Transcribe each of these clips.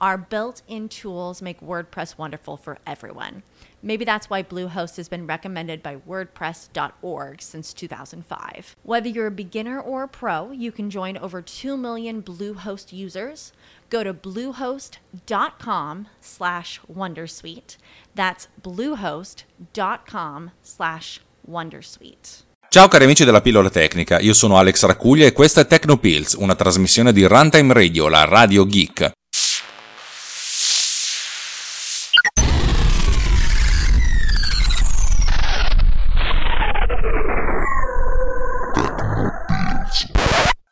Our built in tools make WordPress wonderful for everyone. Maybe that's why Bluehost has been recommended by WordPress.org since 2005. Whether you're a beginner or a pro, you can join over 2 million Bluehost users. Go to bluehost.com slash Wondersuite. That's bluehost.com slash Wondersuite. Ciao cari amici della pillola tecnica, io sono Alex Racuglia e questa è Tecnopills, una trasmissione di Runtime Radio, la radio geek.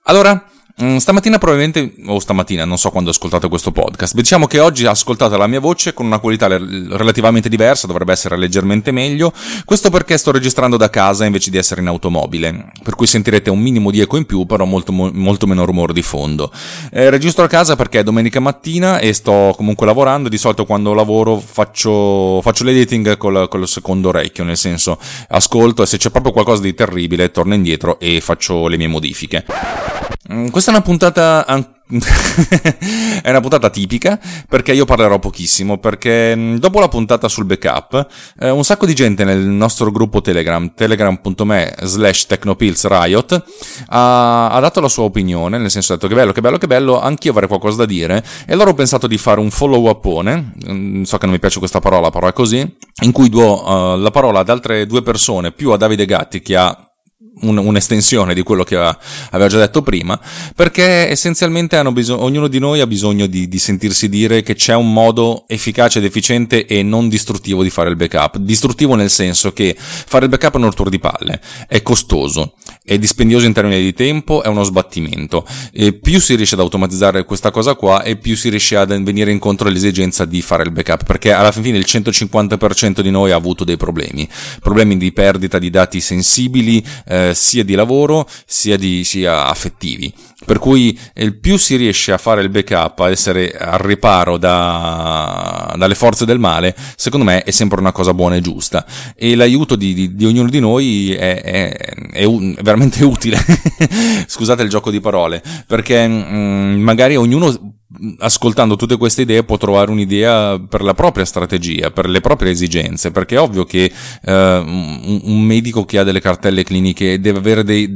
Allora, Mm, stamattina probabilmente, o stamattina, non so quando ascoltate questo podcast, diciamo che oggi ascoltate la mia voce con una qualità relativamente diversa, dovrebbe essere leggermente meglio, questo perché sto registrando da casa invece di essere in automobile, per cui sentirete un minimo di eco in più, però molto, molto meno rumore di fondo. Eh, registro a casa perché è domenica mattina e sto comunque lavorando, di solito quando lavoro faccio, faccio l'editing col, col secondo orecchio, nel senso ascolto e se c'è proprio qualcosa di terribile torno indietro e faccio le mie modifiche. Mm, questa è una puntata è una puntata tipica perché io parlerò pochissimo perché mm, dopo la puntata sul backup eh, un sacco di gente nel nostro gruppo telegram telegram.me slash technopillsriot ha, ha dato la sua opinione nel senso ha detto che bello che bello che bello anch'io avrei qualcosa da dire. E allora ho pensato di fare un follow upone mm, so che non mi piace questa parola però è così in cui do uh, la parola ad altre due persone più a Davide Gatti che ha un, un'estensione di quello che aveva già detto prima, perché essenzialmente bisog- ognuno di noi ha bisogno di, di, sentirsi dire che c'è un modo efficace ed efficiente e non distruttivo di fare il backup. Distruttivo nel senso che fare il backup è un rottura di palle, è costoso, è dispendioso in termini di tempo, è uno sbattimento. E più si riesce ad automatizzare questa cosa qua e più si riesce ad venire incontro all'esigenza di fare il backup, perché alla fine il 150% di noi ha avuto dei problemi, problemi di perdita di dati sensibili, eh, sia di lavoro sia, di, sia affettivi. Per cui il più si riesce a fare il backup, a essere al riparo da, dalle forze del male, secondo me è sempre una cosa buona e giusta. E l'aiuto di, di, di ognuno di noi è, è, è, è veramente utile. Scusate il gioco di parole, perché mh, mm, magari ognuno ascoltando tutte queste idee può trovare un'idea per la propria strategia, per le proprie esigenze, perché è ovvio che uh, un, medico che ha delle cartelle cliniche deve avere dei,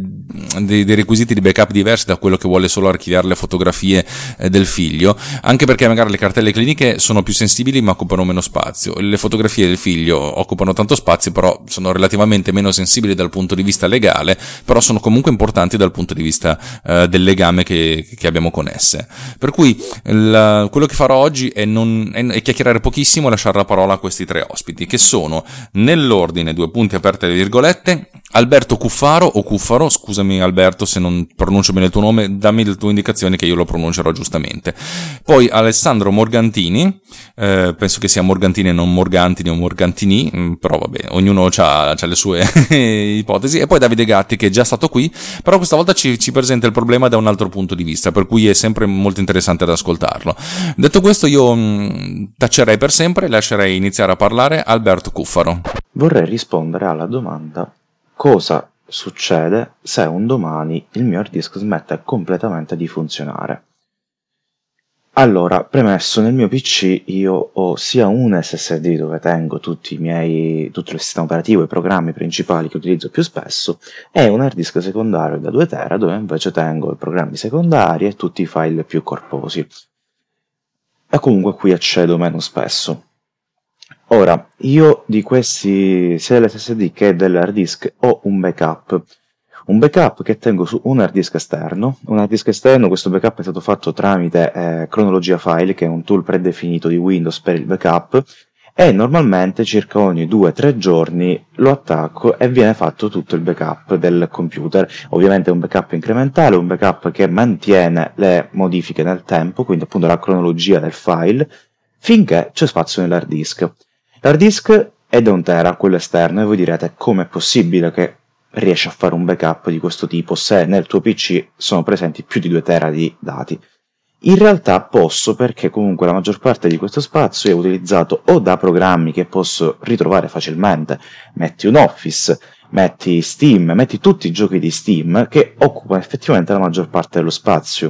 dei, dei, requisiti di backup diversi da quello che vuole solo archiviare le fotografie eh, del figlio, anche perché magari le cartelle cliniche sono più sensibili ma occupano meno spazio, le fotografie del figlio occupano tanto spazio però sono relativamente meno sensibili dal punto di vista legale, però sono comunque importanti dal punto di vista uh, del legame che, che abbiamo con esse. Per cui il, quello che farò oggi è, non, è, è, chiacchierare pochissimo e lasciare la parola a questi tre ospiti, che sono nell'ordine, due punti aperte le virgolette, Alberto Cuffaro o Cuffaro, scusami Alberto se non pronuncio bene il tuo nome, dammi le tue indicazioni che io lo pronuncerò giustamente. Poi Alessandro Morgantini, eh, penso che sia Morgantini e non Morgantini o Morgantini, mm, però vabbè, ognuno ha le sue ipotesi. E poi Davide Gatti che è già stato qui, però questa volta ci, ci presenta il problema da un altro punto di vista, per cui è sempre molto interessante da ascoltarlo. Detto questo io mh, mm, tacerei per sempre e lascerei iniziare a parlare Alberto Cuffaro. Vorrei rispondere alla domanda cosa succede se un domani il mio hard disk smette completamente di funzionare. Allora, premesso, nel mio PC io ho sia un SSD dove tengo tutti i miei, tutto il sistema operativo, i programmi principali che utilizzo più spesso, e un hard disk secondario da 2 tera dove invece tengo i programmi secondari e tutti i file più corposi. E comunque qui accedo meno spesso. Ora, io di questi, sia dell'SSD che dell'hard disk, ho un backup. Un backup che tengo su un hard disk esterno. Un hard disk esterno, questo backup è stato fatto tramite eh, Cronologia File, che è un tool predefinito di Windows per il backup, e normalmente circa ogni 2-3 giorni lo attacco e viene fatto tutto il backup del computer. Ovviamente è un backup incrementale, un backup che mantiene le modifiche nel tempo, quindi appunto la cronologia del file, finché c'è spazio nell'hard disk. L'hard disk è da un tera, quello esterno, e voi direte com'è possibile che riesci a fare un backup di questo tipo se nel tuo PC sono presenti più di 2 tera di dati. In realtà posso perché comunque la maggior parte di questo spazio è utilizzato o da programmi che posso ritrovare facilmente, metti un Office, metti Steam, metti tutti i giochi di Steam che occupano effettivamente la maggior parte dello spazio.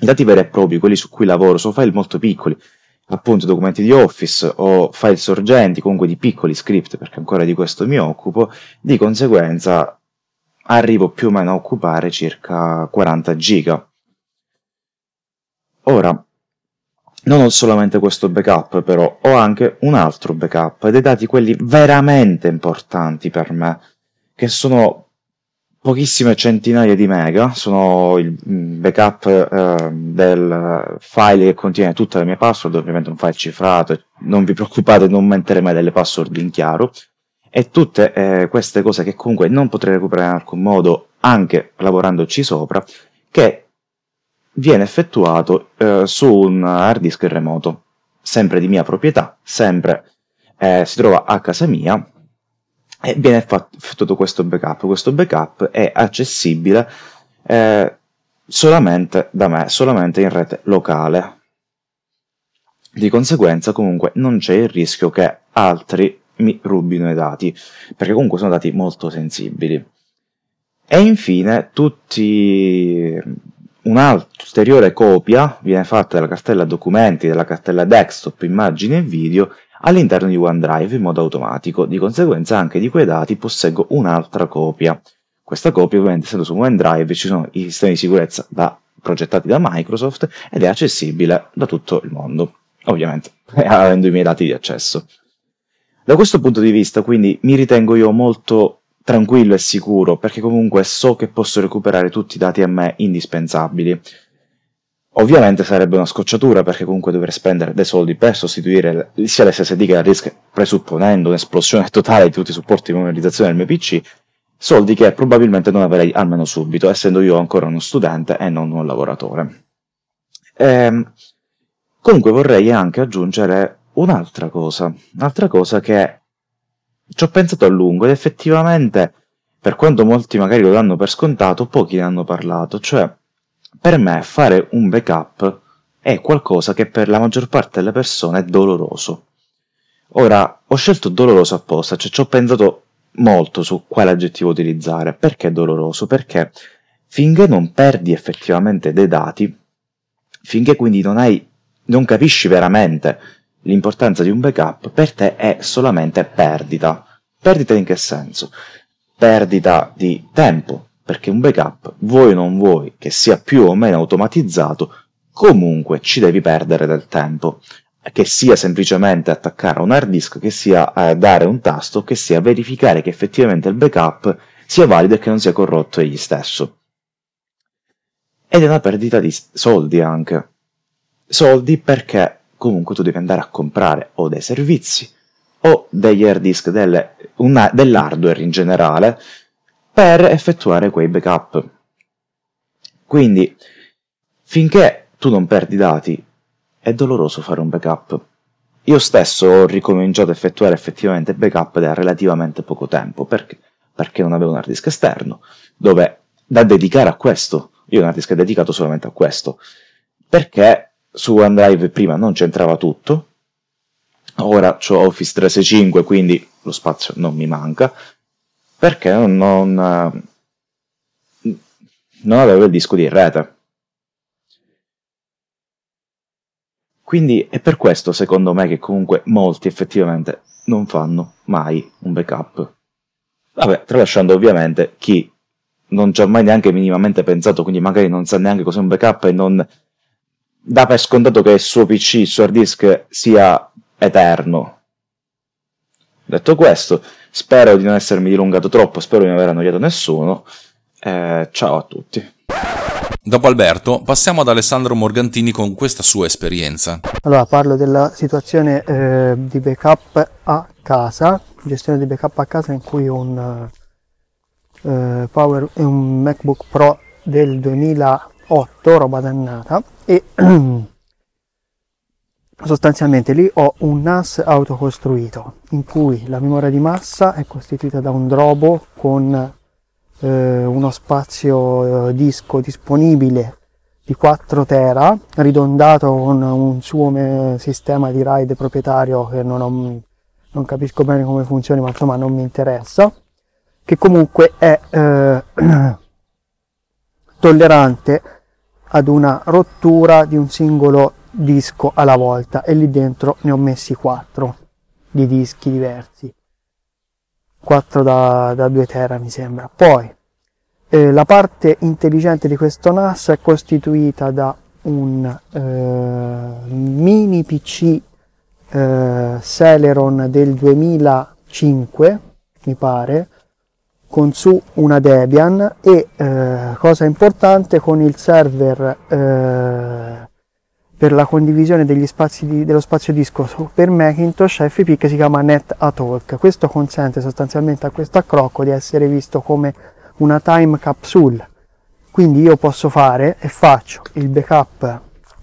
I dati veri e propri, quelli su cui lavoro, sono file molto piccoli, appunto documenti di Office o file sorgenti, comunque di piccoli script, perché ancora di questo mi occupo, di conseguenza arrivo più o meno a occupare circa 40 giga. Ora, non ho solamente questo backup, però ho anche un altro backup, dei dati quelli veramente importanti per me, che sono pochissime centinaia di mega, sono il backup eh, del file che contiene tutte le mie password, ovviamente un file cifrato, non vi preoccupate, non mettere mai delle password in chiaro, e tutte eh, queste cose che comunque non potrei recuperare in alcun modo, anche lavorandoci sopra, che viene effettuato eh, su un hard disk remoto, sempre di mia proprietà, sempre eh, si trova a casa mia e viene effettuato questo backup. Questo backup è accessibile eh, solamente da me, solamente in rete locale. Di conseguenza comunque non c'è il rischio che altri mi rubino i dati, perché comunque sono dati molto sensibili. E infine tutti Un'ulteriore copia viene fatta della cartella documenti, della cartella desktop, immagini e video all'interno di OneDrive in modo automatico, di conseguenza anche di quei dati posseggo un'altra copia. Questa copia ovviamente essendo su OneDrive ci sono i sistemi di sicurezza da, progettati da Microsoft ed è accessibile da tutto il mondo, ovviamente avendo i miei dati di accesso. Da questo punto di vista quindi mi ritengo io molto tranquillo e sicuro, perché comunque so che posso recuperare tutti i dati a me indispensabili. Ovviamente sarebbe una scocciatura perché comunque dovrei spendere dei soldi per sostituire sia l'SSD che la disk, presupponendo un'esplosione totale di tutti i supporti di memorizzazione del mio PC, soldi che probabilmente non avrei almeno subito, essendo io ancora uno studente e non un lavoratore. Ehm, comunque vorrei anche aggiungere un'altra cosa, un'altra cosa che ci ho pensato a lungo ed effettivamente, per quanto molti magari lo danno per scontato, pochi ne hanno parlato. Cioè, per me fare un backup è qualcosa che per la maggior parte delle persone è doloroso. Ora, ho scelto doloroso apposta, cioè ci ho pensato molto su quale aggettivo utilizzare. Perché doloroso? Perché finché non perdi effettivamente dei dati, finché quindi non hai, non capisci veramente l'importanza di un backup per te è solamente perdita. Perdita in che senso? Perdita di tempo, perché un backup, vuoi o non vuoi, che sia più o meno automatizzato, comunque ci devi perdere del tempo. Che sia semplicemente attaccare un hard disk, che sia eh, dare un tasto, che sia verificare che effettivamente il backup sia valido e che non sia corrotto egli stesso. Ed è una perdita di soldi anche. Soldi perché comunque tu devi andare a comprare o dei servizi o degli hard disk delle, una, dell'hardware in generale per effettuare quei backup. Quindi, finché tu non perdi dati, è doloroso fare un backup. Io stesso ho ricominciato a effettuare effettivamente backup da relativamente poco tempo, perché? Perché non avevo un hard disk esterno, dove da dedicare a questo, io ho un hard disk dedicato solamente a questo, perché su OneDrive prima non c'entrava tutto, ora ho Office 365 quindi lo spazio non mi manca, perché non, non, avevo il disco di rete. Quindi è per questo, secondo me, che comunque molti effettivamente non fanno mai un backup. Vabbè, tralasciando ovviamente chi non ci ha mai neanche minimamente pensato, quindi magari non sa neanche cos'è un backup e non dà per scontato che il suo PC, il suo hard disk sia eterno. Detto questo, spero di non essermi dilungato troppo, spero di non aver annoiato nessuno. Eh, ciao a tutti. Dopo Alberto, passiamo ad Alessandro Morgantini con questa sua esperienza. Allora, parlo della situazione eh, di backup a casa, gestione di backup a casa in cui un, eh, Power, un MacBook Pro del 2008, roba dannata, e sostanzialmente lì ho un NAS autocostruito in cui la memoria di massa è costituita da un drobo con eh, uno spazio eh, disco disponibile di 4 tera ridondato con un suo me- sistema di RAID proprietario che non, ho, non, capisco bene come funzioni ma insomma non mi interessa che comunque è eh, tollerante ad una rottura di un singolo disco alla volta e lì dentro ne ho messi 4 di dischi diversi. 4 da, da 2 tera mi sembra. Poi eh, la parte intelligente di questo NAS è costituita da un eh, mini PC eh, Celeron del 2005 mi pare con su una Debian e eh, cosa importante con il server eh, per la condivisione di, dello spazio disco per Macintosh FP che si chiama NetAtalk. Questo consente sostanzialmente a questo accrocco di essere visto come una time capsule. Quindi io posso fare e faccio il backup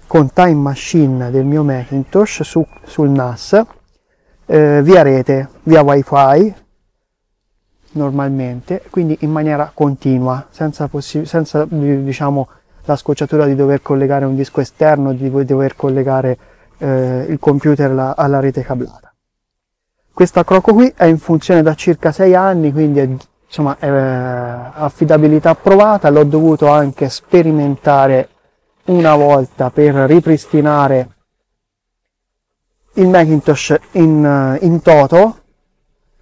con Time Machine del mio Macintosh su, sul NAS eh, via rete, via wifi normalmente, quindi in maniera continua, senza, possi- senza diciamo, la scocciatura di dover collegare un disco esterno, di dover collegare eh, il computer alla, alla rete cablata. Questa croco qui è in funzione da circa 6 anni, quindi è, insomma, è affidabilità provata, l'ho dovuto anche sperimentare una volta per ripristinare il Macintosh in, in toto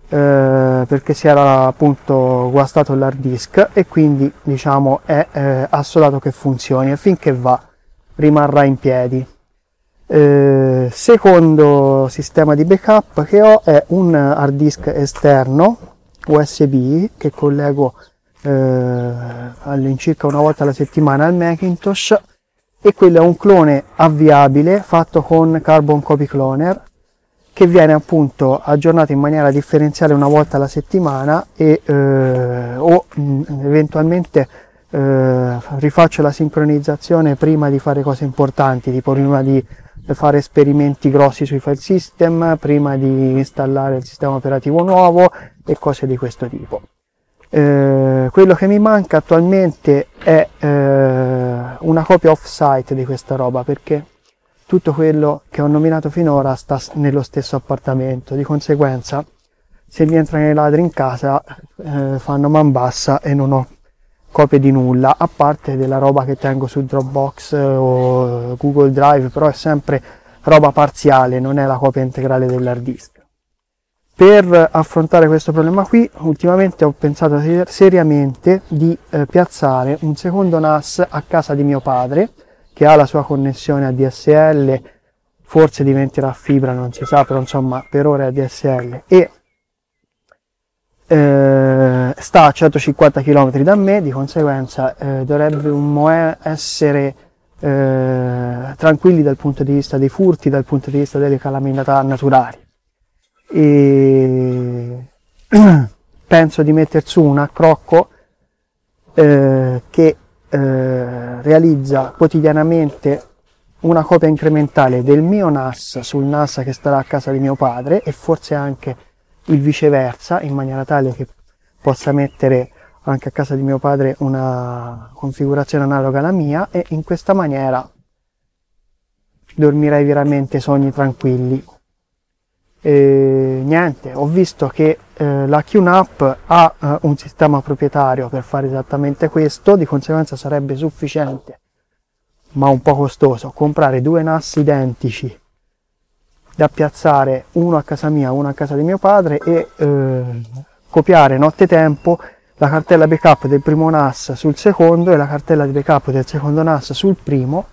eh, perché si era appunto guastato l'hard disk e quindi diciamo è eh, assodato che funzioni e finché va rimarrà in piedi. Eh, secondo sistema di backup che ho è un hard disk esterno USB che collego eh, all'incirca una volta alla settimana al Macintosh e quello è un clone avviabile fatto con Carbon Copy Cloner che viene appunto aggiornato in maniera differenziale una volta alla settimana e eh, o mh, eventualmente eh, rifaccio la sincronizzazione prima di fare cose importanti, tipo prima di fare esperimenti grossi sui file system, prima di installare il sistema operativo nuovo e cose di questo tipo. Eh, quello che mi manca attualmente è eh, una copia off-site di questa roba perché tutto quello che ho nominato finora sta nello stesso appartamento, di conseguenza se mi entrano i ladri in casa eh, fanno man bassa e non ho copie di nulla, a parte della roba che tengo su Dropbox eh, o Google Drive, però è sempre roba parziale, non è la copia integrale dell'hard disk. Per affrontare questo problema qui, ultimamente ho pensato seriamente di eh, piazzare un secondo NAS a casa di mio padre, che ha la sua connessione a DSL, forse diventerà fibra, non si sa, però insomma per ora è DSL e eh, sta a 150 km da me, di conseguenza eh, dovrebbe essere eh, tranquilli dal punto di vista dei furti, dal punto di vista delle calamità naturali. E penso di mettere su un accrocco eh, che eh, realizza quotidianamente una copia incrementale del mio NAS sul NAS che starà a casa di mio padre e forse anche il viceversa in maniera tale che possa mettere anche a casa di mio padre una configurazione analoga alla mia e in questa maniera dormirei veramente sogni tranquilli e niente, ho visto che eh, la QNAP ha eh, un sistema proprietario per fare esattamente questo, di conseguenza sarebbe sufficiente, ma un po' costoso, comprare due NAS identici da piazzare uno a casa mia, uno a casa di mio padre e eh, copiare nottetempo la cartella backup del primo NAS sul secondo e la cartella di backup del secondo NAS sul primo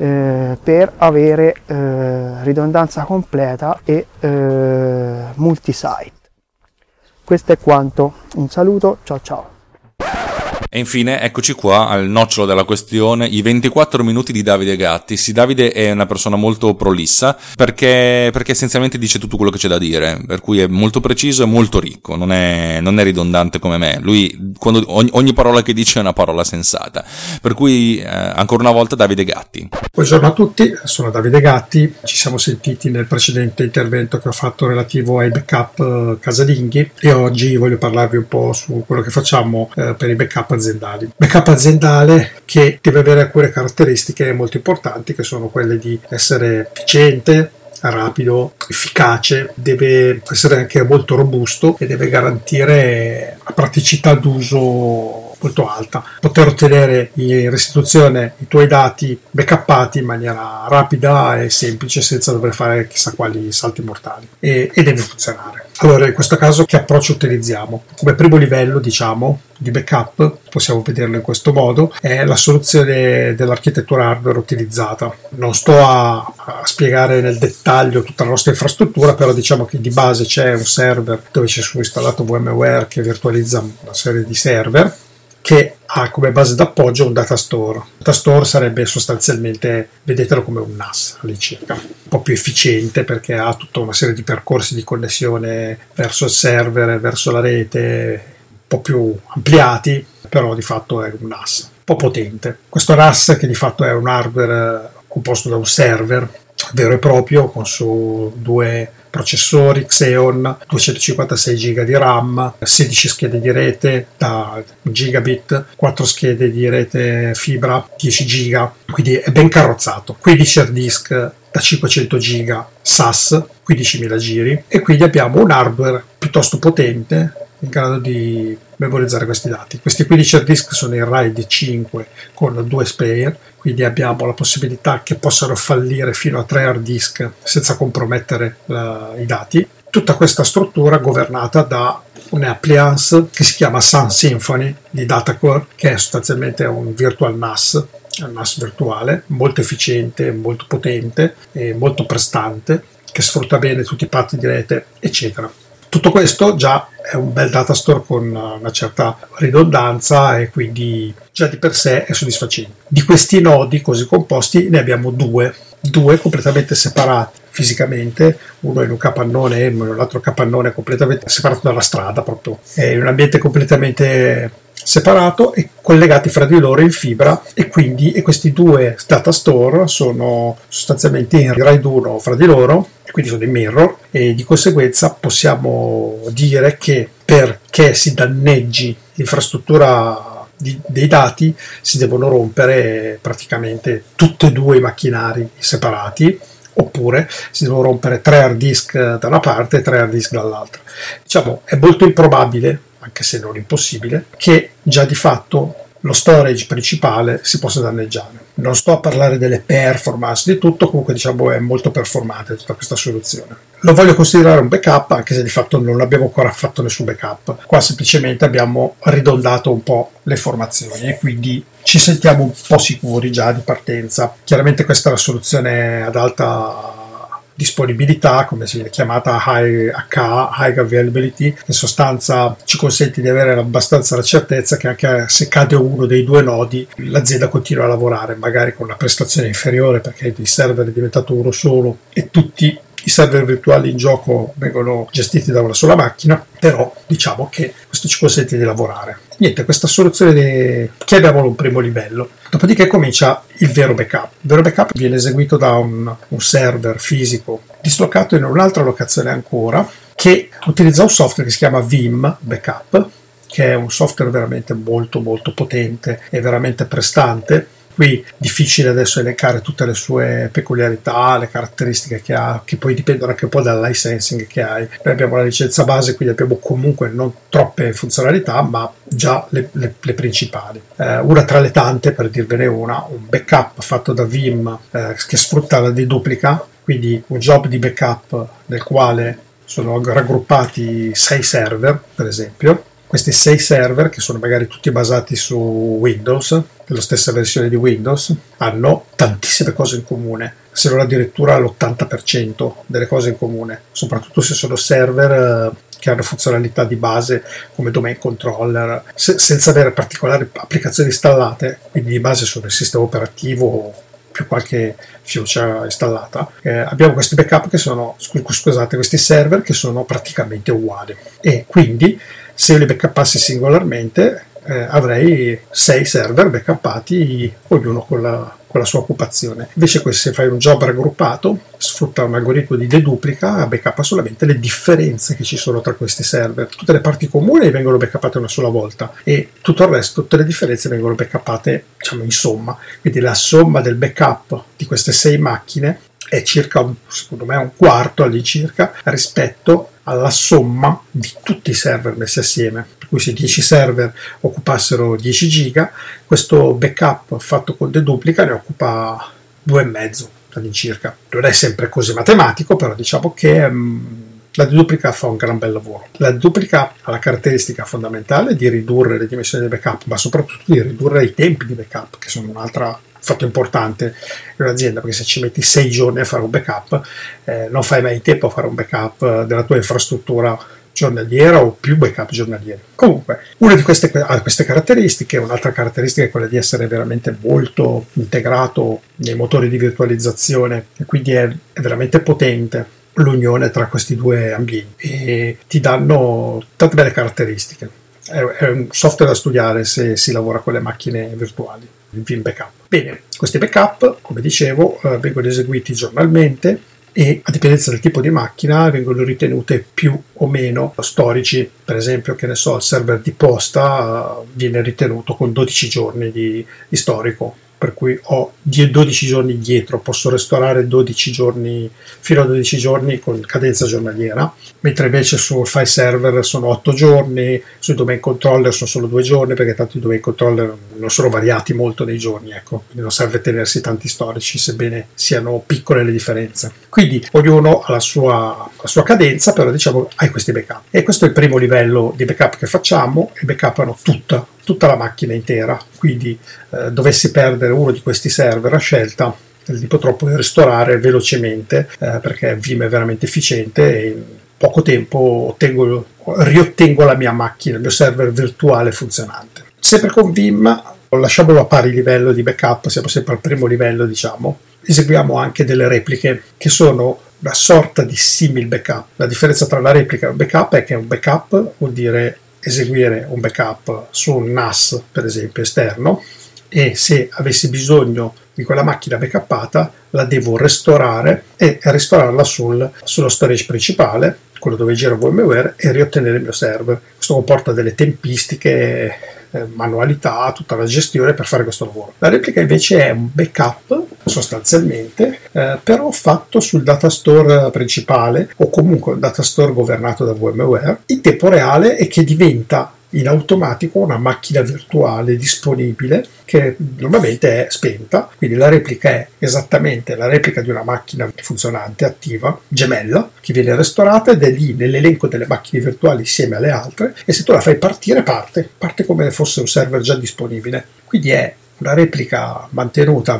eh, per avere eh, ridondanza completa e eh, multisite. Questo è quanto, un saluto, ciao ciao. E infine, eccoci qua al nocciolo della questione, i 24 minuti di Davide Gatti. Sì, Davide è una persona molto prolissa perché, perché essenzialmente dice tutto quello che c'è da dire, per cui è molto preciso e molto ricco, non è, non è ridondante come me. Lui, quando, ogni, ogni, parola che dice è una parola sensata. Per cui, eh, ancora una volta, Davide Gatti. Buongiorno a tutti, sono Davide Gatti. Ci siamo sentiti nel precedente intervento che ho fatto relativo ai backup eh, casalinghi e oggi voglio parlarvi un po' su quello che facciamo eh, per i backup aziendali. Backup aziendale che deve avere alcune caratteristiche molto importanti che sono quelle di essere efficiente, rapido, efficace, deve essere anche molto robusto e deve garantire la praticità d'uso molto alta. Poter ottenere in restituzione i tuoi dati backuppati in maniera rapida e semplice senza dover fare chissà quali salti mortali e, e deve funzionare. Allora, in questo caso che approccio utilizziamo? Come primo livello, diciamo, di backup, possiamo vederlo in questo modo, è la soluzione dell'architettura hardware utilizzata. Non sto a, a, spiegare nel dettaglio tutta la nostra infrastruttura, però diciamo che di base c'è un server dove c'è installato VMware che virtualizza una serie di server che ha come base d'appoggio un data store. Un data store sarebbe sostanzialmente, vedetelo come un NAS all'incirca, un po' più efficiente perché ha tutta una serie di percorsi di connessione verso il server, verso la rete, un po' più ampliati, però di fatto è un NAS, un po' potente. Questo NAS che di fatto è un hardware composto da un server vero e proprio con su due processori Xeon, 256 GB di RAM, 16 schede di rete da gigabit, 4 schede di rete fibra, 10 GB, quindi è ben carrozzato. 15 hard disk da 500 GB SAS, 15.000 giri e quindi abbiamo un hardware piuttosto potente in grado di memorizzare questi dati. Questi 15 hard disk sono in RAID 5 con due spare, quindi abbiamo la possibilità che possano fallire fino a 3 hard disk senza compromettere la, i dati. Tutta questa struttura governata da un'appliance che si chiama Sun Symphony di Datacore, che è sostanzialmente un virtual NAS, un NAS virtuale, molto efficiente, molto potente e molto prestante, che sfrutta bene tutti i patti di rete, eccetera. Tutto questo già è un bel data store con una certa ridondanza e quindi già di per sé è soddisfacente. Di questi nodi così composti ne abbiamo due, due completamente separati fisicamente, uno in un capannone e uno in un altro capannone completamente separato dalla strada, proprio è in un ambiente completamente separato e collegati fra di loro in fibra e quindi e questi due data store sono sostanzialmente in RAID 1 fra di loro e quindi sono dei mirror e di conseguenza possiamo dire che perché si danneggi l'infrastruttura di, dei dati si devono rompere praticamente tutti e due i macchinari separati oppure si devono rompere tre hard disk da una parte e tre hard disk dall'altra. Diciamo, è molto improbabile anche se non impossibile, che già di fatto lo storage principale si possa danneggiare. Non sto a parlare delle performance di tutto, comunque diciamo è molto performante tutta questa soluzione. Lo voglio considerare un backup anche se di fatto non abbiamo ancora fatto nessun backup. Qua semplicemente abbiamo ridondato un po' le formazioni e quindi ci sentiamo un po' sicuri già di partenza. Chiaramente questa è la soluzione ad alta disponibilità, come si viene chiamata high, H, High Availability, in sostanza ci consente di avere abbastanza la certezza che anche se cade uno dei due nodi l'azienda continua a lavorare, magari con una prestazione inferiore perché il server è diventato uno solo e tutti i server virtuali in gioco vengono gestiti da una sola macchina, però diciamo che questo ci consente di lavorare. Niente, questa soluzione di... chiamiamolo un primo livello. Dopodiché comincia il vero backup. Il vero backup viene eseguito da un, un server fisico dislocato in un'altra locazione ancora che utilizza un software che si chiama Vim Backup, che è un software veramente molto molto potente e veramente prestante Qui difficile adesso elencare tutte le sue peculiarità, le caratteristiche che ha, che poi dipendono anche un po' dal licensing che hai. Noi abbiamo la licenza base, quindi abbiamo comunque non troppe funzionalità, ma già le, le, le principali. Eh, una tra le tante, per dirvene una, un backup fatto da Vim eh, che sfrutta la deduplica, quindi un job di backup nel quale sono raggruppati sei server, per esempio, questi sei server, che sono magari tutti basati su Windows, della stessa versione di Windows, hanno tantissime cose in comune, se non addirittura l'80% delle cose in comune, soprattutto se sono server eh, che hanno funzionalità di base come domain controller se, senza avere particolari applicazioni installate, quindi di base sul sistema operativo più qualche fiducia installata, eh, abbiamo questi backup che sono, scusate, questi server che sono praticamente uguali. E quindi se io li backuppassi singolarmente eh, avrei sei server backuppati, ognuno con la, con la sua occupazione. Invece se fai un job raggruppato, sfrutta un algoritmo di deduplica, backuppa solamente le differenze che ci sono tra questi server. Tutte le parti comuni vengono backuppate una sola volta e tutto il resto, tutte le differenze vengono backuppate diciamo in somma. Quindi la somma del backup di queste sei macchine è circa, secondo me, un quarto all'incirca rispetto alla somma di tutti i server messi assieme. Per cui se 10 server occupassero 10 giga, questo backup fatto con deduplica ne occupa 2,5 all'incirca. Non è sempre così matematico, però diciamo che um, la deduplica fa un gran bel lavoro. La deduplica ha la caratteristica fondamentale di ridurre le dimensioni del backup, ma soprattutto di ridurre i tempi di backup, che sono un'altra fatto importante in un'azienda perché se ci metti sei giorni a fare un backup eh, non fai mai tempo a fare un backup della tua infrastruttura giornaliera o più backup giornalieri. Comunque, una di queste ha queste caratteristiche, un'altra caratteristica è quella di essere veramente molto integrato nei motori di virtualizzazione e quindi è, è veramente potente l'unione tra questi due ambienti e ti danno tante belle caratteristiche. È, un software da studiare se si lavora con le macchine virtuali il Vim Backup. Bene, questi backup, come dicevo, eh, vengono eseguiti giornalmente e a dipendenza del tipo di macchina vengono ritenute più o meno storici. Per esempio, che ne so, il server di posta eh, viene ritenuto con 12 giorni di, di storico per cui ho 12 giorni dietro, posso restaurare 12 giorni, fino a 12 giorni con cadenza giornaliera, mentre invece sul file server sono 8 giorni, sui domain controller sono solo 2 giorni, perché tanto i domain controller non sono variati molto nei giorni, ecco, quindi non serve tenersi tanti storici, sebbene siano piccole le differenze. Quindi ognuno ha la sua, la sua cadenza, però diciamo hai questi backup. E questo è il primo livello di backup che facciamo, e backupano tutta tutta la macchina intera, quindi eh, dovessi perdere uno di questi server a scelta li potrò poi restaurare velocemente eh, perché Vim è veramente efficiente e in poco tempo ottengo, riottengo la mia macchina, il mio server virtuale funzionante. Sempre con Vim, lasciamolo a pari livello di backup, siamo sempre al primo livello diciamo, eseguiamo anche delle repliche che sono una sorta di simil backup. La differenza tra la replica e un backup è che un backup vuol dire eseguire un backup su un NAS, per esempio, esterno, e se avessi bisogno di quella macchina backuppata la devo restaurare e restaurarla sul, sullo storage principale, quello dove gira VMware, e riottenere il mio server. Questo comporta delle tempistiche eh, manualità, tutta la gestione per fare questo lavoro. La replica invece è un backup sostanzialmente, eh, però fatto sul datastore principale o comunque un datastore governato da VMware in tempo reale e che diventa in automatico una macchina virtuale disponibile che normalmente è spenta, quindi la replica è esattamente la replica di una macchina funzionante, attiva, gemella, che viene restaurata ed è lì nell'elenco delle macchine virtuali insieme alle altre. E se tu la fai partire parte, parte come fosse un server già disponibile. Quindi è una replica mantenuta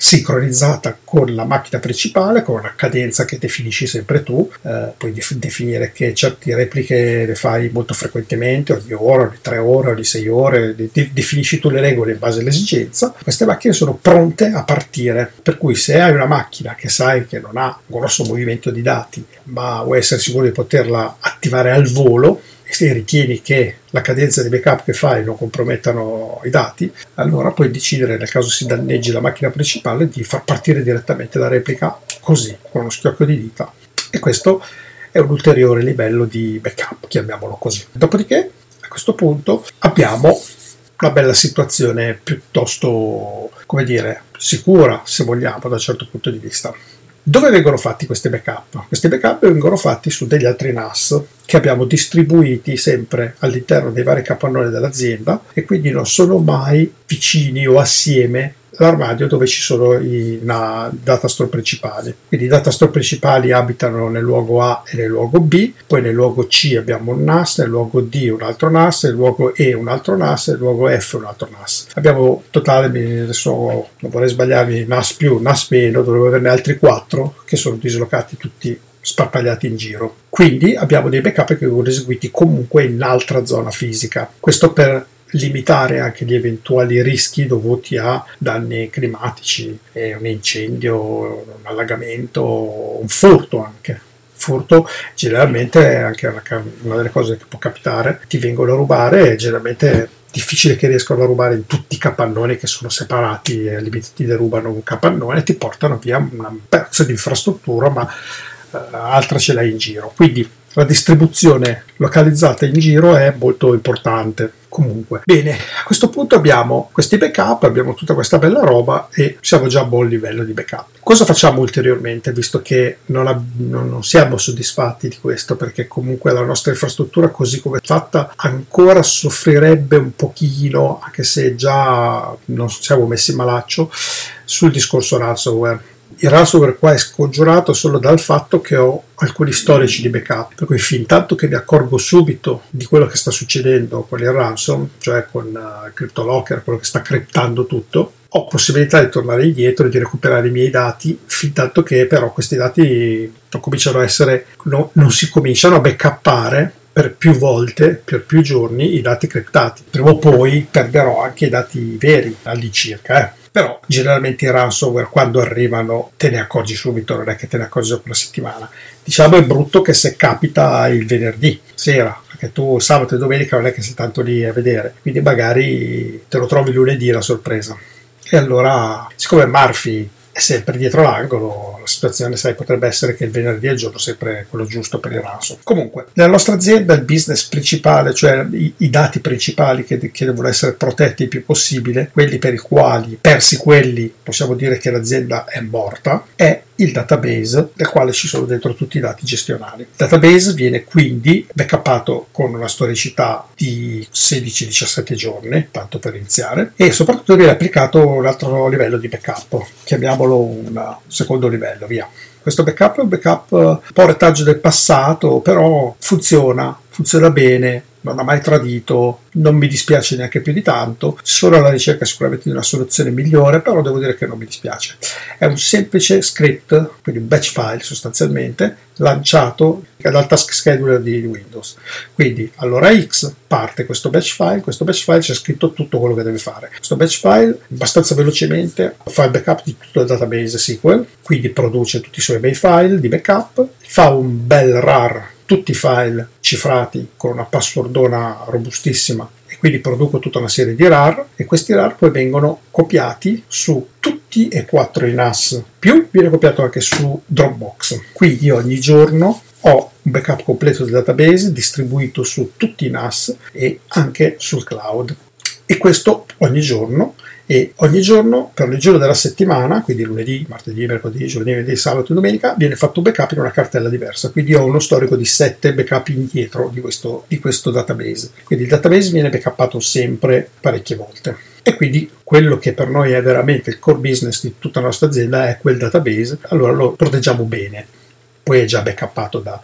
sincronizzata con la macchina principale, con una cadenza che definisci sempre tu, eh, puoi def- definire che certe repliche le fai molto frequentemente, ogni ora, ogni tre ore, ogni sei ore, de- definisci tu le regole in base all'esigenza. Queste macchine sono pronte a partire, per cui se hai una macchina che sai che non ha un grosso movimento di dati, ma vuoi essere sicuro di poterla attivare al volo, e se ritieni che la cadenza di backup che fai non compromettano i dati, allora puoi decidere, nel caso si danneggi la macchina principale, di far partire direttamente la replica così, con uno schiocco di dita. E questo è un ulteriore livello di backup, chiamiamolo così. Dopodiché, a questo punto, abbiamo una bella situazione piuttosto, come dire, sicura, se vogliamo, da un certo punto di vista. Dove vengono fatti questi backup? Questi backup vengono fatti su degli altri NAS che abbiamo distribuiti sempre all'interno dei vari capannoni dell'azienda e quindi non sono mai vicini o assieme l'armadio dove ci sono i na, datastore principali. Quindi i datastore principali abitano nel luogo A e nel luogo B, poi nel luogo C abbiamo un NAS, nel luogo D un altro NAS, nel luogo E un altro NAS, nel luogo F un altro NAS. Abbiamo totale, adesso non vorrei sbagliarmi, NAS più, NAS meno, dovremmo averne altri quattro che sono dislocati tutti sparpagliati in giro. Quindi abbiamo dei backup che vengono eseguiti comunque in altra zona fisica. Questo per limitare anche gli eventuali rischi dovuti a danni climatici, un incendio, un allagamento, un furto anche. Furto generalmente è anche una delle cose che può capitare, ti vengono a rubare e generalmente è difficile che riescano a rubare in tutti i capannoni che sono separati e ti derubano un capannone e ti portano via un pezzo di infrastruttura ma eh, altra ce l'hai in giro. Quindi la distribuzione localizzata in giro è molto importante. Comunque, bene, a questo punto abbiamo questi backup, abbiamo tutta questa bella roba e siamo già a buon livello di backup. Cosa facciamo ulteriormente, visto che non, ab- non siamo soddisfatti di questo, perché comunque la nostra infrastruttura, così come è fatta, ancora soffrirebbe un pochino, anche se già non siamo messi malaccio, sul discorso ransomware il ransomware qua è scongiurato solo dal fatto che ho alcuni storici di backup, per cui fin tanto che mi accorgo subito di quello che sta succedendo con il ransom, cioè con uh, CryptoLocker, quello che sta criptando tutto, ho possibilità di tornare indietro e di recuperare i miei dati, fin tanto che però questi dati non cominciano a essere, no, non si cominciano a backuppare per più volte, per più giorni, i dati criptati. Prima o poi perderò anche i dati veri all'incirca. Eh. Però generalmente i ransomware quando arrivano te ne accorgi subito, non è che te ne accorgi dopo una settimana. Diciamo è brutto che se capita il venerdì sera, perché tu sabato e domenica non è che sei tanto lì a vedere, quindi magari te lo trovi lunedì la sorpresa. E allora, siccome Murphy è sempre dietro l'angolo, la situazione sai, potrebbe essere che il venerdì è il giorno sempre quello giusto per il ransom. Comunque, nella nostra azienda il business principale, cioè i, i dati principali che, che, devono essere protetti il più possibile, quelli per i quali, persi quelli, possiamo dire che l'azienda è morta, è il database nel quale ci sono dentro tutti i dati gestionali. Il database viene quindi backuppato con una storicità di 16-17 giorni, tanto per iniziare, e soprattutto viene applicato un altro livello di backup, chiamiamolo un secondo livello, via. Questo backup è un backup un po' retaggio del passato, però funziona, funziona bene, non ha mai tradito, non mi dispiace neanche più di tanto, sono alla ricerca sicuramente di una soluzione migliore, però devo dire che non mi dispiace. È un semplice script, quindi un batch file sostanzialmente, lanciato dal task scheduler di Windows. Quindi all'ora X parte questo batch file, questo batch file c'è scritto tutto quello che deve fare. Questo batch file abbastanza velocemente fa il backup di tutto il database SQL, quindi produce tutti i suoi bei file di backup, fa un bel RAR tutti i file cifrati con una passwordona robustissima e quindi produco tutta una serie di RAR e questi RAR poi vengono copiati su tutti e quattro i NAS, più viene copiato anche su Dropbox. Qui io ogni giorno ho un backup completo del database distribuito su tutti i NAS e anche sul cloud. E questo ogni giorno e ogni giorno, per il giorno della settimana, quindi lunedì, martedì, mercoledì, giovedì, venerdì, sabato e domenica, viene fatto un backup in una cartella diversa. Quindi ho uno storico di 7 backup indietro di questo, di questo database. Quindi il database viene backuppato sempre parecchie volte. E quindi quello che per noi è veramente il core business di tutta la nostra azienda è quel database, allora lo proteggiamo bene. Poi è già backuppato da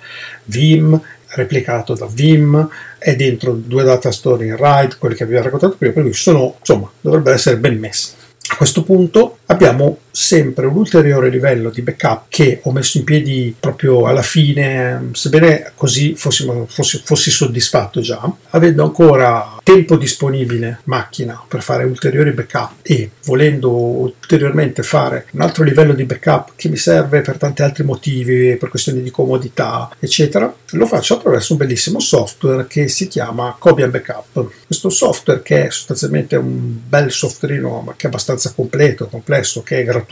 Vim, replicato da Vim, è dentro due data store in RAID, quelli che ho raccontato prima, per cui sono, insomma, dovrebbero essere ben messi. A questo punto abbiamo sempre un ulteriore livello di backup che ho messo in piedi proprio alla fine, sebbene così fossimo, fossi, fossi soddisfatto già, avendo ancora tempo disponibile macchina per fare ulteriori backup e volendo ulteriormente fare un altro livello di backup che mi serve per tanti altri motivi, per questioni di comodità, eccetera, lo faccio attraverso un bellissimo software che si chiama Cobian Backup. Questo software che è sostanzialmente un bel softwareino ma che è abbastanza completo, complesso, che è gratuito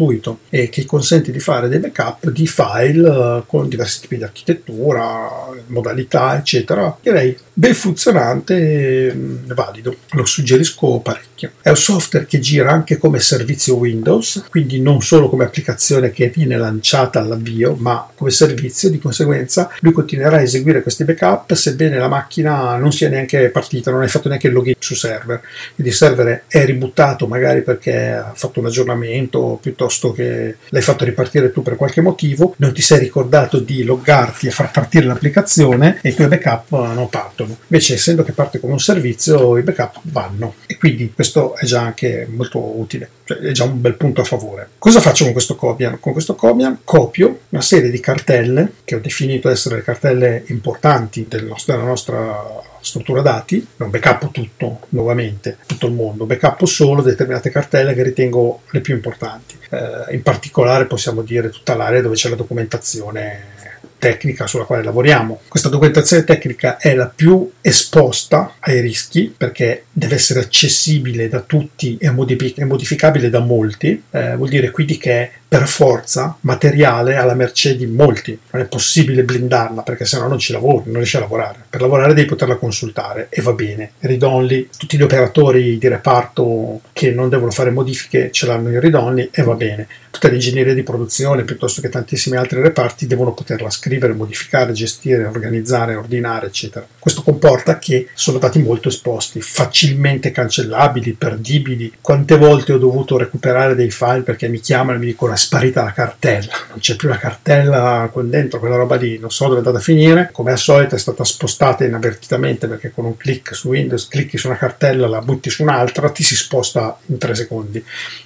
e che consente di fare dei backup di file uh, con diversi tipi di architettura, modalità, eccetera. Direi ben funzionante e mm, valido. Lo suggerisco parecchio. È un software che gira anche come servizio Windows, quindi non solo come applicazione che viene lanciata all'avvio, ma come servizio. Di conseguenza, lui continuerà a eseguire questi backup sebbene la macchina non sia neanche partita, non hai fatto neanche il login su server. Quindi il server è ributtato magari perché ha fatto un aggiornamento piuttosto piuttosto che l'hai fatto ripartire tu per qualche motivo, non ti sei ricordato di loggarti e far partire l'applicazione e i tuoi backup non partono. Invece essendo che parte come un servizio i backup vanno e quindi questo è già anche molto utile, cioè è già un bel punto a favore. Cosa faccio con questo Cobian? Con questo Cobian copio una serie di cartelle che ho definito essere le cartelle importanti del nostro, della nostra struttura dati, non backup tutto nuovamente, tutto il mondo, backup solo determinate cartelle che ritengo le più importanti. Eh, in particolare possiamo dire tutta l'area dove c'è la documentazione tecnica sulla quale lavoriamo. Questa documentazione tecnica è la più esposta ai rischi perché deve essere accessibile da tutti e modificabile da molti, eh, vuol dire quindi che è per forza materiale alla mercé di molti. Non è possibile blindarla perché sennò non ci lavori, non riesci a lavorare. Per lavorare devi poterla consultare e va bene. Read tutti gli operatori di reparto che non devono fare modifiche ce l'hanno in read e va bene. Tutte le ingegnerie di produzione piuttosto che tantissimi altri reparti devono poterla scrivere, modificare, gestire, organizzare, ordinare, eccetera. Questo comporta che sono dati molto esposti, facilmente cancellabili, perdibili. Quante volte ho dovuto recuperare dei file perché mi chiamano e mi dicono sparita la cartella, non c'è più la cartella con dentro, quella roba lì, non so dove è andata a finire, come al solito è stata spostata inavvertitamente perché con un clic su Windows clicchi su una cartella, la butti su un'altra, ti si sposta in tre secondi,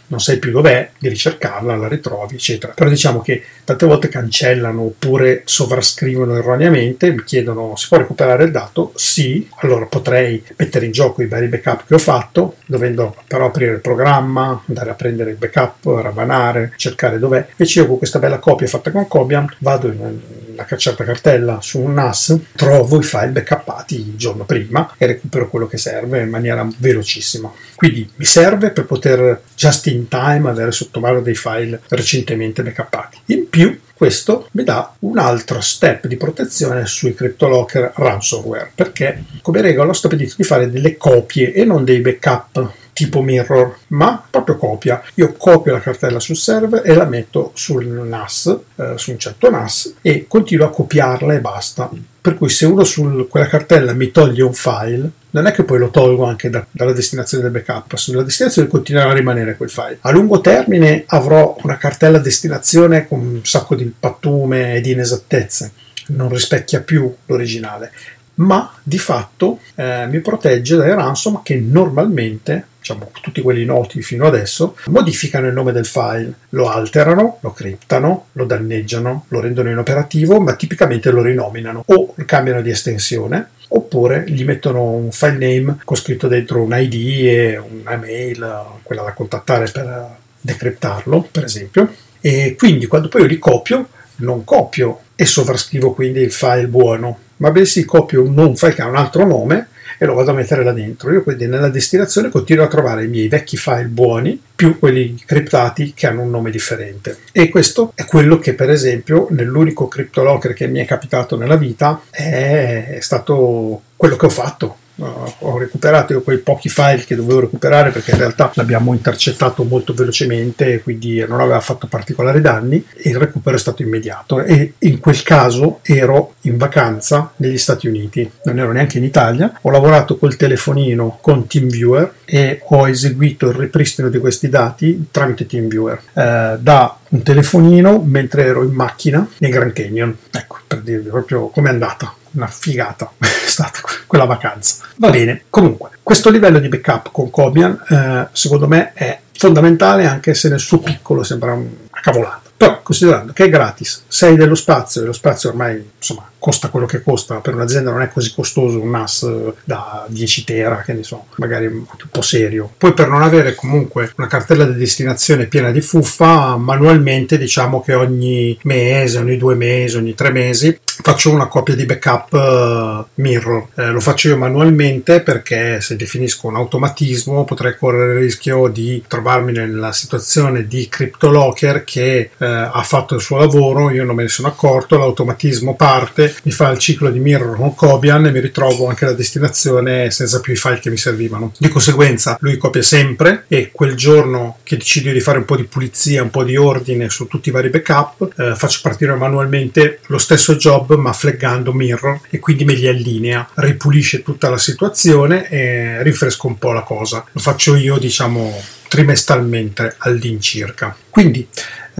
non sai più dov'è, devi cercarla, la ritrovi, eccetera. Però diciamo che tante volte cancellano oppure sovrascrivono erroneamente, mi chiedono si può recuperare il dato? Sì, allora potrei mettere in gioco i vari backup che ho fatto, dovendo però aprire il programma, andare a prendere il backup, ravanare, cercare dov'è. Invece io con questa bella copia fatta con Cobian vado in una certa cartella su un NAS, trovo i file backuppati il giorno prima e recupero quello che serve in maniera velocissima. Quindi mi serve per poter just in time avere sotto mano dei file recentemente backuppati. In più questo mi dà un altro step di protezione sui CryptoLocker ransomware perché come regola sto pedito di fare delle copie e non dei backup tipo mirror, ma proprio copia. Io copio la cartella sul server e la metto sul NAS, eh, su un certo NAS e continuo a copiarla e basta. Per cui se uno su quella cartella mi toglie un file, non è che poi lo tolgo anche da, dalla destinazione del backup, sulla destinazione continuerà a rimanere quel file. A lungo termine avrò una cartella destinazione con un sacco di pattume e di inesattezze, non rispecchia più l'originale, ma di fatto eh, mi protegge dai ransom che normalmente diciamo, tutti quelli noti fino adesso, modificano il nome del file, lo alterano, lo criptano, lo danneggiano, lo rendono inoperativo, ma tipicamente lo rinominano o cambiano di estensione oppure gli mettono un file name con scritto dentro un ID e una mail, quella da contattare per decriptarlo, per esempio. E quindi quando poi io li copio, non copio e sovrascrivo quindi il file buono, ma bensì copio un non file che ha un altro nome e lo vado a mettere là dentro. Io quindi nella destinazione continuo a trovare i miei vecchi file buoni più quelli criptati che hanno un nome differente. E questo è quello che per esempio nell'unico CryptoLocker che mi è capitato nella vita è stato quello che ho fatto ho recuperato quei pochi file che dovevo recuperare perché in realtà l'abbiamo intercettato molto velocemente quindi non aveva fatto particolari danni e il recupero è stato immediato. E in quel caso ero in vacanza negli Stati Uniti non ero neanche in Italia. Ho lavorato col telefonino con TeamViewer e ho eseguito il ripristino di questi dati tramite TeamViewer eh, da un telefonino mentre ero in macchina nel Grand Canyon. Ecco per dirvi proprio com'è andata una figata è stata quella vacanza. Va bene, comunque, questo livello di backup con Cobian eh, secondo me è fondamentale anche se nel suo piccolo sembra una cavolata. Però considerando che è gratis, sei dello spazio e lo spazio ormai insomma costa quello che costa, per un'azienda non è così costoso un NAS eh, da 10 tera, che ne so, magari un po' serio. Poi per non avere comunque una cartella di destinazione piena di fuffa, manualmente diciamo che ogni mese, ogni due mesi, ogni tre mesi faccio una copia di backup uh, mirror. Eh, lo faccio io manualmente perché se definisco un automatismo potrei correre il rischio di trovarmi nella situazione di CryptoLocker che eh, ha fatto il suo lavoro, io non me ne sono accorto, l'automatismo parte mi fa il ciclo di mirror con Cobian e mi ritrovo anche la destinazione senza più i file che mi servivano. Di conseguenza lui copia sempre e quel giorno che decido di fare un po' di pulizia, un po' di ordine su tutti i vari backup, eh, faccio partire manualmente lo stesso job ma flaggando mirror e quindi me li allinea, ripulisce tutta la situazione e rinfresco un po' la cosa. Lo faccio io diciamo trimestralmente all'incirca. Quindi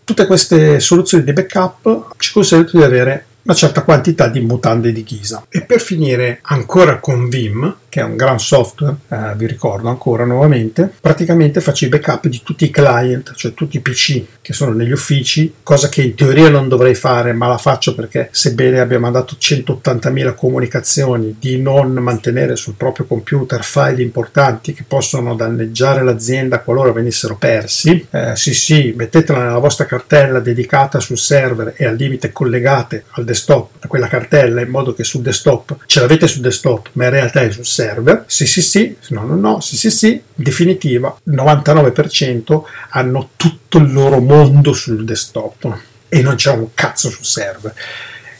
tutte queste soluzioni di backup ci consentono di avere una certa quantità di mutande di ghisa. E per finire ancora con Vim, che è un gran software, eh, vi ricordo ancora nuovamente, praticamente faccio i backup di tutti i client, cioè tutti i PC che sono negli uffici, cosa che in teoria non dovrei fare, ma la faccio perché sebbene abbia mandato 180.000 comunicazioni di non mantenere sul proprio computer file importanti che possono danneggiare l'azienda qualora venissero persi, eh, sì sì, mettetela nella vostra cartella dedicata sul server e al limite collegate al desktop a quella cartella in modo che sul desktop ce l'avete sul desktop ma in realtà è sul server sì sì sì no no no sì sì sì in definitiva il 99% hanno tutto il loro mondo sul desktop e non c'è un cazzo sul server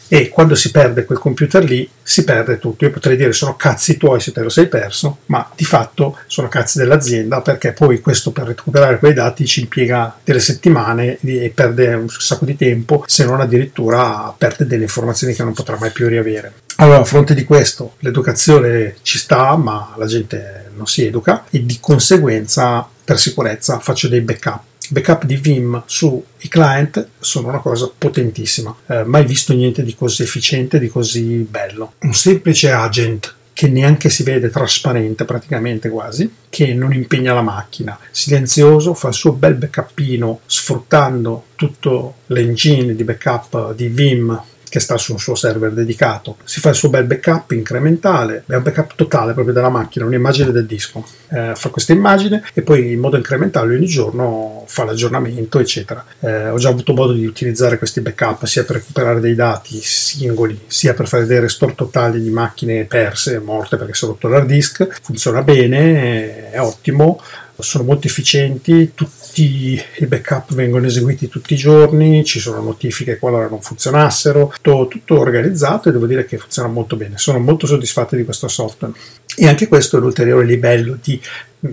e quando si perde quel computer lì si perde tutto. Io potrei dire sono cazzi tuoi se te lo sei perso, ma di fatto sono cazzi dell'azienda perché poi questo per recuperare quei dati ci impiega delle settimane e perde un sacco di tempo, se non addirittura perde delle informazioni che non potrà mai più riavere. Allora, a fronte di questo, l'educazione ci sta, ma la gente non si educa e di conseguenza, per sicurezza, faccio dei backup backup di Vim sui client sono una cosa potentissima. Eh, mai visto niente di così efficiente, di così bello. Un semplice agent che neanche si vede trasparente praticamente quasi, che non impegna la macchina, silenzioso, fa il suo bel backupino sfruttando tutto l'engine di backup di Vim che sta su un suo server dedicato. Si fa il suo bel backup incrementale, è un backup totale proprio della macchina, un'immagine del disco. Eh, fa questa immagine e poi in modo incrementale ogni giorno fa l'aggiornamento, eccetera. Eh, ho già avuto modo di utilizzare questi backup sia per recuperare dei dati singoli, sia per fare dei restore totali di macchine perse, morte perché si è rotto l'hard disk. Funziona bene, è ottimo sono molto efficienti, tutti i backup vengono eseguiti tutti i giorni, ci sono notifiche qualora non funzionassero, tutto, tutto organizzato e devo dire che funziona molto bene. Sono molto soddisfatto di questo software. E anche questo è un ulteriore livello di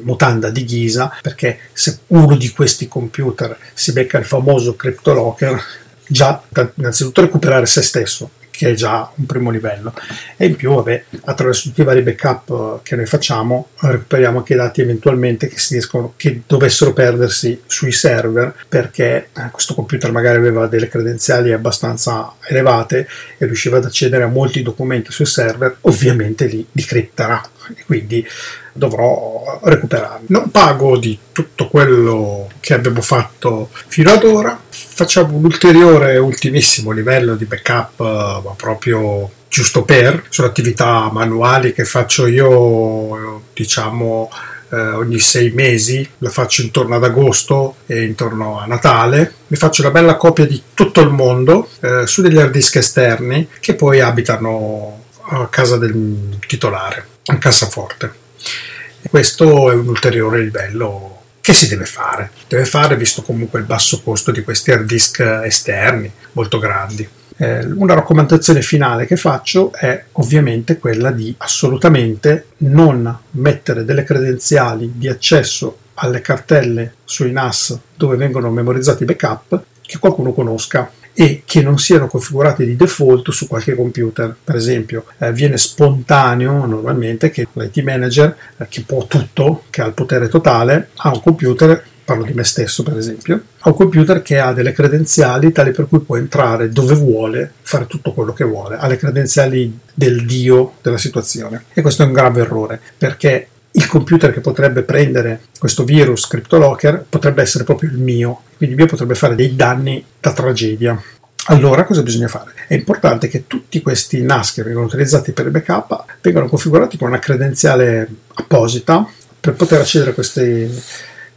mutanda di ghisa, perché se uno di questi computer si becca il famoso CryptoLocker, già innanzitutto recuperare se stesso che è già un primo livello. E in più, vabbè, attraverso tutti i vari backup eh, che noi facciamo, recuperiamo anche i dati eventualmente che, riescono, che dovessero perdersi sui server, perché eh, questo computer magari aveva delle credenziali abbastanza elevate e riusciva ad accedere a molti documenti sul server, ovviamente li decripterà. E quindi dovrò recuperarli. Non pago di tutto quello che abbiamo fatto fino ad ora, facciamo un ulteriore ultimissimo livello di backup, ma proprio giusto per, sono attività manuali che faccio io, diciamo, eh, ogni sei mesi, la faccio intorno ad agosto e intorno a Natale, mi faccio una bella copia di tutto il mondo eh, su degli hard disk esterni che poi abitano a casa del titolare, in cassaforte. E questo è un ulteriore livello che si deve fare. Deve fare visto comunque il basso costo di questi hard disk esterni molto grandi. Eh, una raccomandazione finale che faccio è ovviamente quella di assolutamente non mettere delle credenziali di accesso alle cartelle sui NAS dove vengono memorizzati i backup che qualcuno conosca e che non siano configurati di default su qualche computer. Per esempio, eh, viene spontaneo normalmente che l'IT manager, eh, che può tutto, che ha il potere totale, ha un computer parlo di me stesso per esempio, ha un computer che ha delle credenziali tali per cui può entrare dove vuole, fare tutto quello che vuole, ha le credenziali del dio della situazione. E questo è un grave errore, perché il computer che potrebbe prendere questo virus CryptoLocker potrebbe essere proprio il mio, quindi il mio potrebbe fare dei danni da tragedia. Allora cosa bisogna fare? È importante che tutti questi NAS che vengono utilizzati per il backup vengano configurati con una credenziale apposita per poter accedere a queste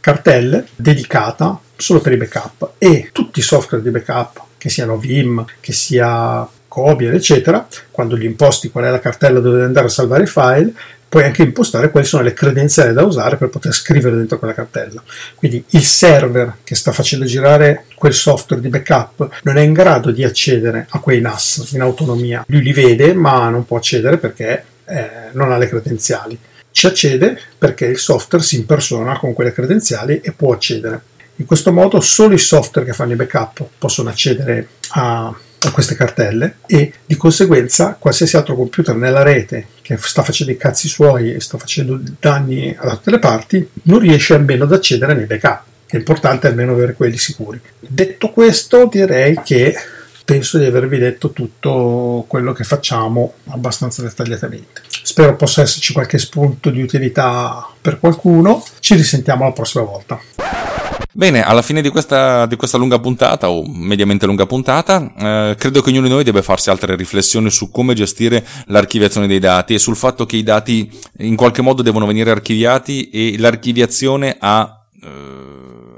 cartelle dedicata solo per i backup e tutti i software di backup che siano Vim, che sia Cobier, eccetera, quando gli imposti qual è la cartella dove andare a salvare i file, puoi anche impostare quali sono le credenziali da usare per poter scrivere dentro quella cartella. Quindi il server che sta facendo girare quel software di backup non è in grado di accedere a quei NAS in autonomia. Lui li vede ma non può accedere perché eh, non ha le credenziali. Ci accede perché il software si impersona con quelle credenziali e può accedere. In questo modo solo i software che fanno i backup possono accedere a queste cartelle e di conseguenza qualsiasi altro computer nella rete che sta facendo i cazzi suoi e sta facendo danni da tutte le parti non riesce almeno ad accedere nei backup. È importante almeno avere quelli sicuri. Detto questo, direi che penso di avervi detto tutto quello che facciamo abbastanza dettagliatamente. Spero possa esserci qualche spunto di utilità per qualcuno. Ci risentiamo la prossima volta. Bene, alla fine di questa, di questa, lunga puntata, o mediamente lunga puntata, eh, credo che ognuno di noi debba farsi altre riflessioni su come gestire l'archiviazione dei dati e sul fatto che i dati in qualche modo devono venire archiviati e l'archiviazione ha, eh,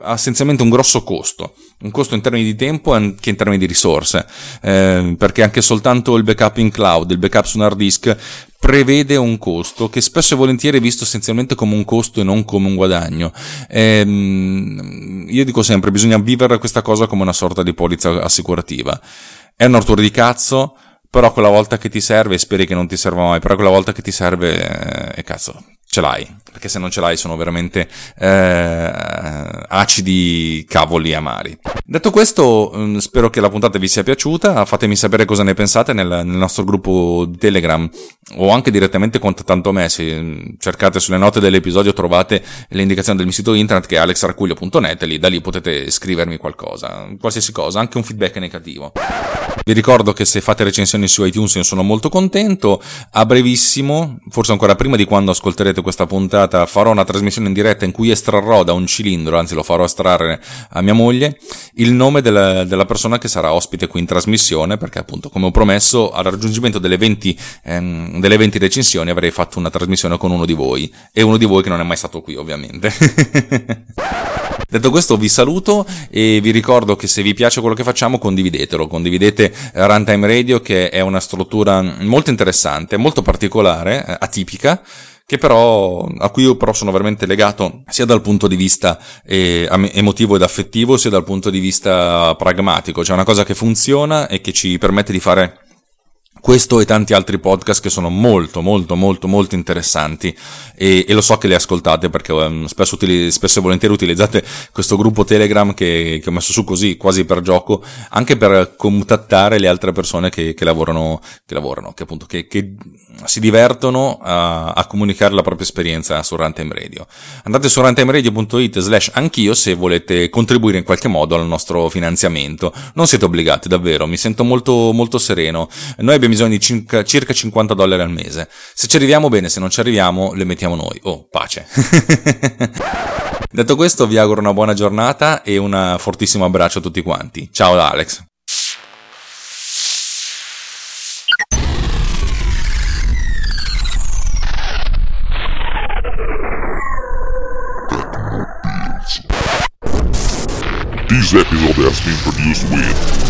ha essenzialmente un grosso costo un costo in termini di tempo e anche in termini di risorse, eh, perché anche soltanto il backup in cloud, il backup su un hard disk prevede un costo che spesso e volentieri è visto essenzialmente come un costo e non come un guadagno. Ehm, io dico sempre, bisogna vivere questa cosa come una sorta di polizza assicurativa. È un rottura di cazzo, però quella volta che ti serve, speri che non ti serva mai, però quella volta che ti serve, eh, cazzo, ce l'hai, perché se non ce l'hai sono veramente eh, acidi cavoli amari. Detto questo, mm, spero che la puntata vi sia piaciuta, fatemi sapere cosa ne pensate nel, nel nostro gruppo Telegram o anche direttamente contattando me, se mm, cercate sulle note dell'episodio trovate le indicazioni del mio sito internet che è alexarcuglio.net lì, da lì potete scrivermi qualcosa, qualsiasi cosa, anche un feedback negativo. Vi ricordo che se fate recensioni su iTunes io sono molto contento, a brevissimo, forse ancora prima di quando ascolterete questa puntata farò una trasmissione in diretta in cui estrarrò da un cilindro, anzi lo farò estrarre a mia moglie, il nome della, della persona che sarà ospite qui in trasmissione, perché appunto come ho promesso al raggiungimento delle 20, ehm, delle 20 recensioni avrei fatto una trasmissione con uno di voi, e uno di voi che non è mai stato qui ovviamente. Detto questo vi saluto e vi ricordo che se vi piace quello che facciamo condividetelo, condividete Runtime Radio che è una struttura molto interessante, molto particolare, eh, atipica, che però, a cui io però sono veramente legato sia dal punto di vista eh, emotivo ed affettivo, sia dal punto di vista pragmatico, cioè una cosa che funziona e che ci permette di fare questo e tanti altri podcast che sono molto molto molto molto interessanti e, e lo so che li ascoltate perché um, spesso, utili, spesso, e volentieri utilizzate questo gruppo Telegram che, che, ho messo su così quasi per gioco anche per contattare le altre persone che, che lavorano che lavorano che appunto che, che si divertono a, a, comunicare la propria esperienza su Runtime Radio. Andate su runtimeradio.it slash anch'io se volete contribuire in qualche modo al nostro finanziamento. Non siete obbligati davvero mi sento molto molto sereno. Noi abbiamo bisogno di circa, circa 50 dollari al mese. Se ci arriviamo bene, se non ci arriviamo, le mettiamo noi. Oh, pace. Detto questo, vi auguro una buona giornata e un fortissimo abbraccio a tutti quanti. Ciao da Alex. This episode has been produced with